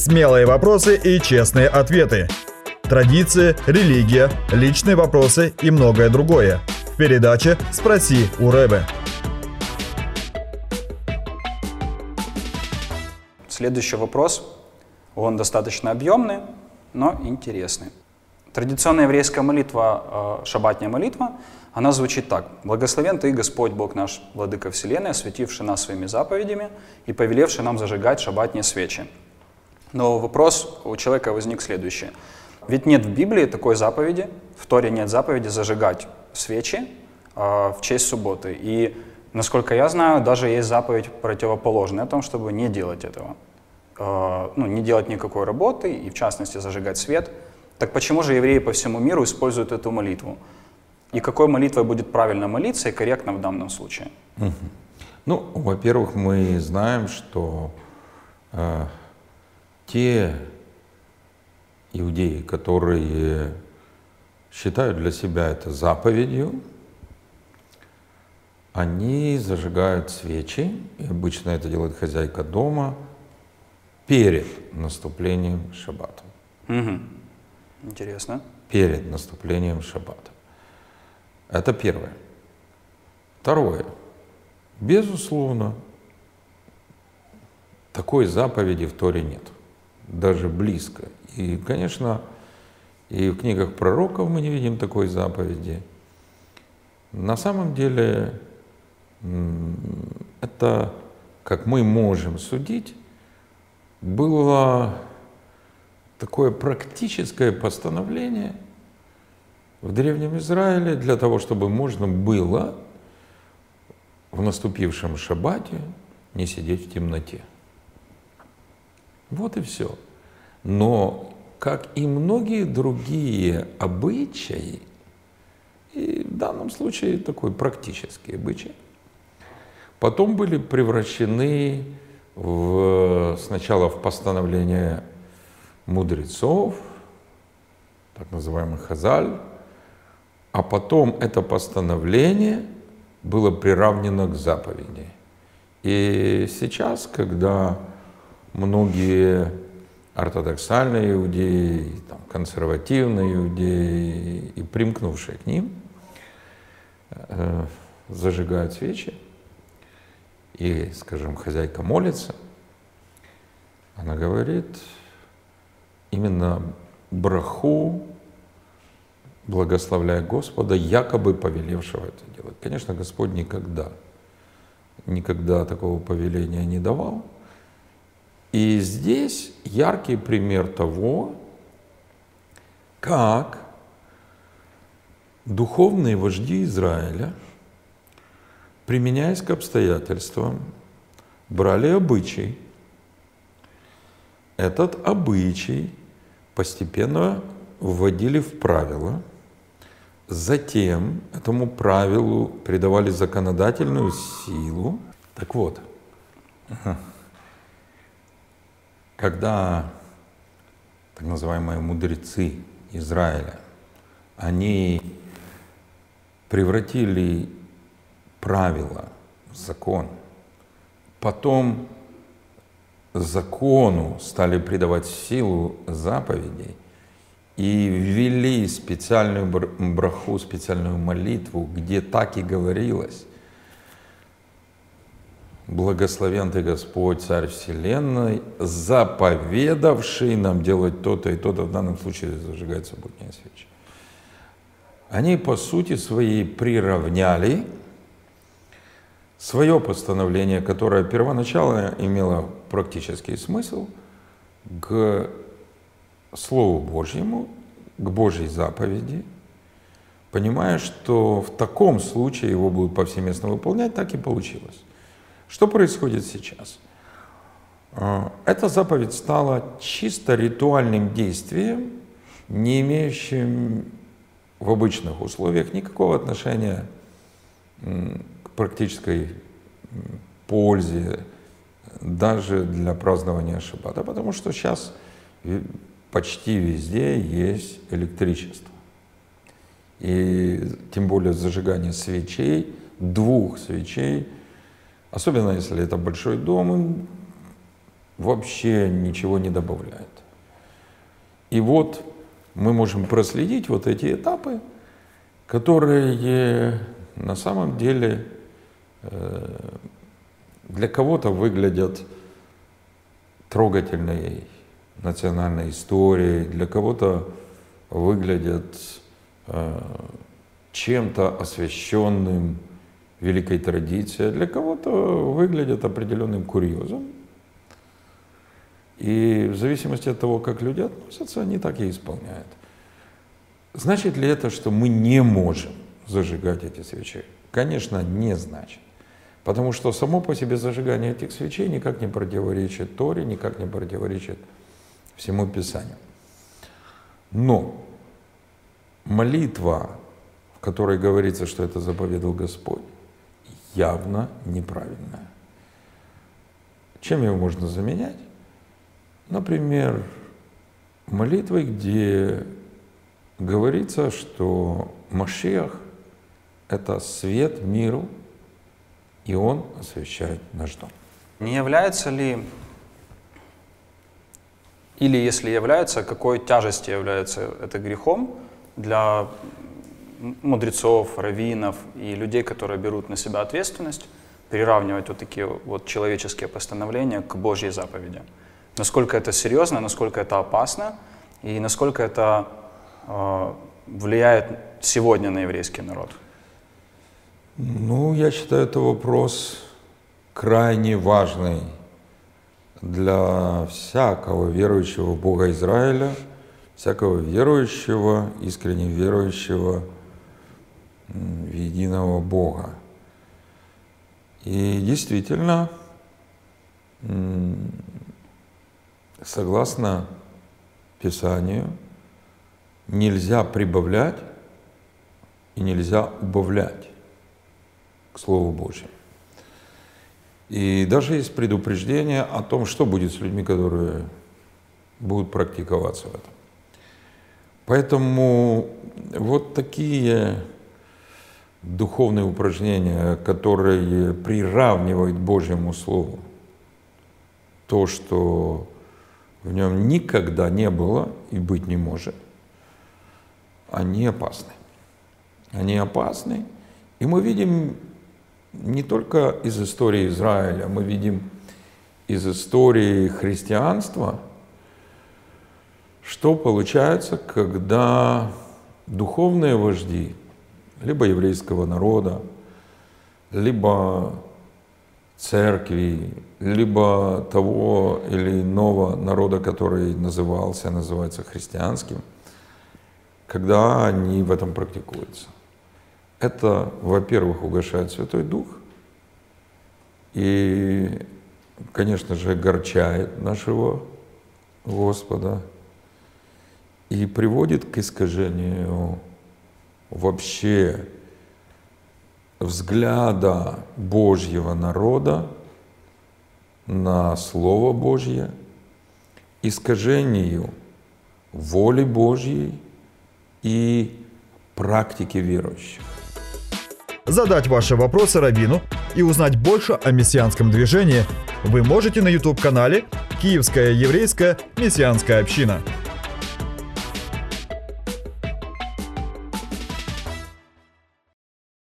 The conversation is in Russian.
Смелые вопросы и честные ответы. Традиции, религия, личные вопросы и многое другое. В передаче «Спроси у Рэбе». Следующий вопрос, он достаточно объемный, но интересный. Традиционная еврейская молитва, э, шабатняя молитва, она звучит так. «Благословен Ты, Господь Бог наш, Владыка Вселенной, осветивший нас своими заповедями и повелевший нам зажигать шабатние свечи». Но вопрос у человека возник следующий. Ведь нет в Библии такой заповеди, в Торе нет заповеди зажигать свечи э, в честь субботы. И, насколько я знаю, даже есть заповедь противоположная о том, чтобы не делать этого. Э, ну, не делать никакой работы и, в частности, зажигать свет. Так почему же евреи по всему миру используют эту молитву? И какой молитвой будет правильно молиться и корректно в данном случае? Ну, во-первых, мы знаем, что э, те иудеи, которые считают для себя это заповедью, они зажигают свечи, и обычно это делает хозяйка дома перед наступлением шаббата. Угу. Интересно. Перед наступлением шаббата. Это первое. Второе. Безусловно, такой заповеди в Торе нет. Даже близко. И, конечно, и в книгах пророков мы не видим такой заповеди. На самом деле, это, как мы можем судить, было такое практическое постановление в Древнем Израиле для того, чтобы можно было в наступившем шаббате не сидеть в темноте. Вот и все. Но, как и многие другие обычаи, и в данном случае такой практический обычай, потом были превращены в, сначала в постановление мудрецов, так называемый Хазаль, а потом это постановление было приравнено к заповеди. И сейчас, когда многие ортодоксальные иудеи, там, консервативные иудеи и примкнувшие к ним э, зажигают свечи, и, скажем, хозяйка молится, она говорит именно браху, благословляя Господа, якобы повелевшего это делать. Конечно, Господь никогда, никогда такого повеления не давал, и здесь яркий пример того, как духовные вожди Израиля, применяясь к обстоятельствам, брали обычай. Этот обычай постепенно вводили в правила, затем этому правилу придавали законодательную силу. Так вот, когда так называемые мудрецы Израиля, они превратили правила в закон, потом закону стали придавать силу заповедей и ввели специальную браху, специальную молитву, где так и говорилось, Благословен ты Господь, Царь Вселенной, заповедавший нам делать то-то и то-то, в данном случае зажигать субботние свечи. Они по сути своей приравняли свое постановление, которое первоначально имело практический смысл, к Слову Божьему, к Божьей заповеди, понимая, что в таком случае его будут повсеместно выполнять, так и получилось. Что происходит сейчас? А, эта заповедь стала чисто ритуальным действием, не имеющим в обычных условиях никакого отношения к практической пользе, даже для празднования Шаббата, потому что сейчас почти везде есть электричество. И тем более зажигание свечей, двух свечей – Особенно если это большой дом, вообще ничего не добавляет. И вот мы можем проследить вот эти этапы, которые на самом деле э, для кого-то выглядят трогательной национальной историей, для кого-то выглядят э, чем-то освященным великой традицией, а для кого-то выглядят определенным курьезом. И в зависимости от того, как люди относятся, они так и исполняют. Значит ли это, что мы не можем зажигать эти свечи? Конечно, не значит. Потому что само по себе зажигание этих свечей никак не противоречит Торе, никак не противоречит всему Писанию. Но молитва, в которой говорится, что это заповедал Господь, явно неправильная. Чем его можно заменять? Например, молитвой, где говорится, что Машиах – это свет миру, и он освещает наш дом. Не является ли, или если является, какой тяжести является это грехом для мудрецов, раввинов и людей, которые берут на себя ответственность, приравнивать вот такие вот человеческие постановления к Божьей заповеди? Насколько это серьезно, насколько это опасно и насколько это э, влияет сегодня на еврейский народ? Ну, я считаю, это вопрос крайне важный для всякого верующего в Бога Израиля, всякого верующего, искренне верующего в единого Бога. И действительно, согласно Писанию, нельзя прибавлять и нельзя убавлять к Слову Божьему. И даже есть предупреждение о том, что будет с людьми, которые будут практиковаться в этом. Поэтому вот такие духовные упражнения, которые приравнивают Божьему Слову то, что в нем никогда не было и быть не может, они опасны. Они опасны, и мы видим не только из истории Израиля, мы видим из истории христианства, что получается, когда духовные вожди, либо еврейского народа, либо церкви, либо того или иного народа, который назывался, называется христианским, когда они в этом практикуются. Это, во-первых, угошает Святой Дух, и, конечно же, огорчает нашего Господа и приводит к искажению вообще взгляда Божьего народа на Слово Божье, искажению воли Божьей и практики верующих задать ваши вопросы Равину и узнать больше о мессианском движении вы можете на YouTube-канале «Киевская еврейская мессианская община».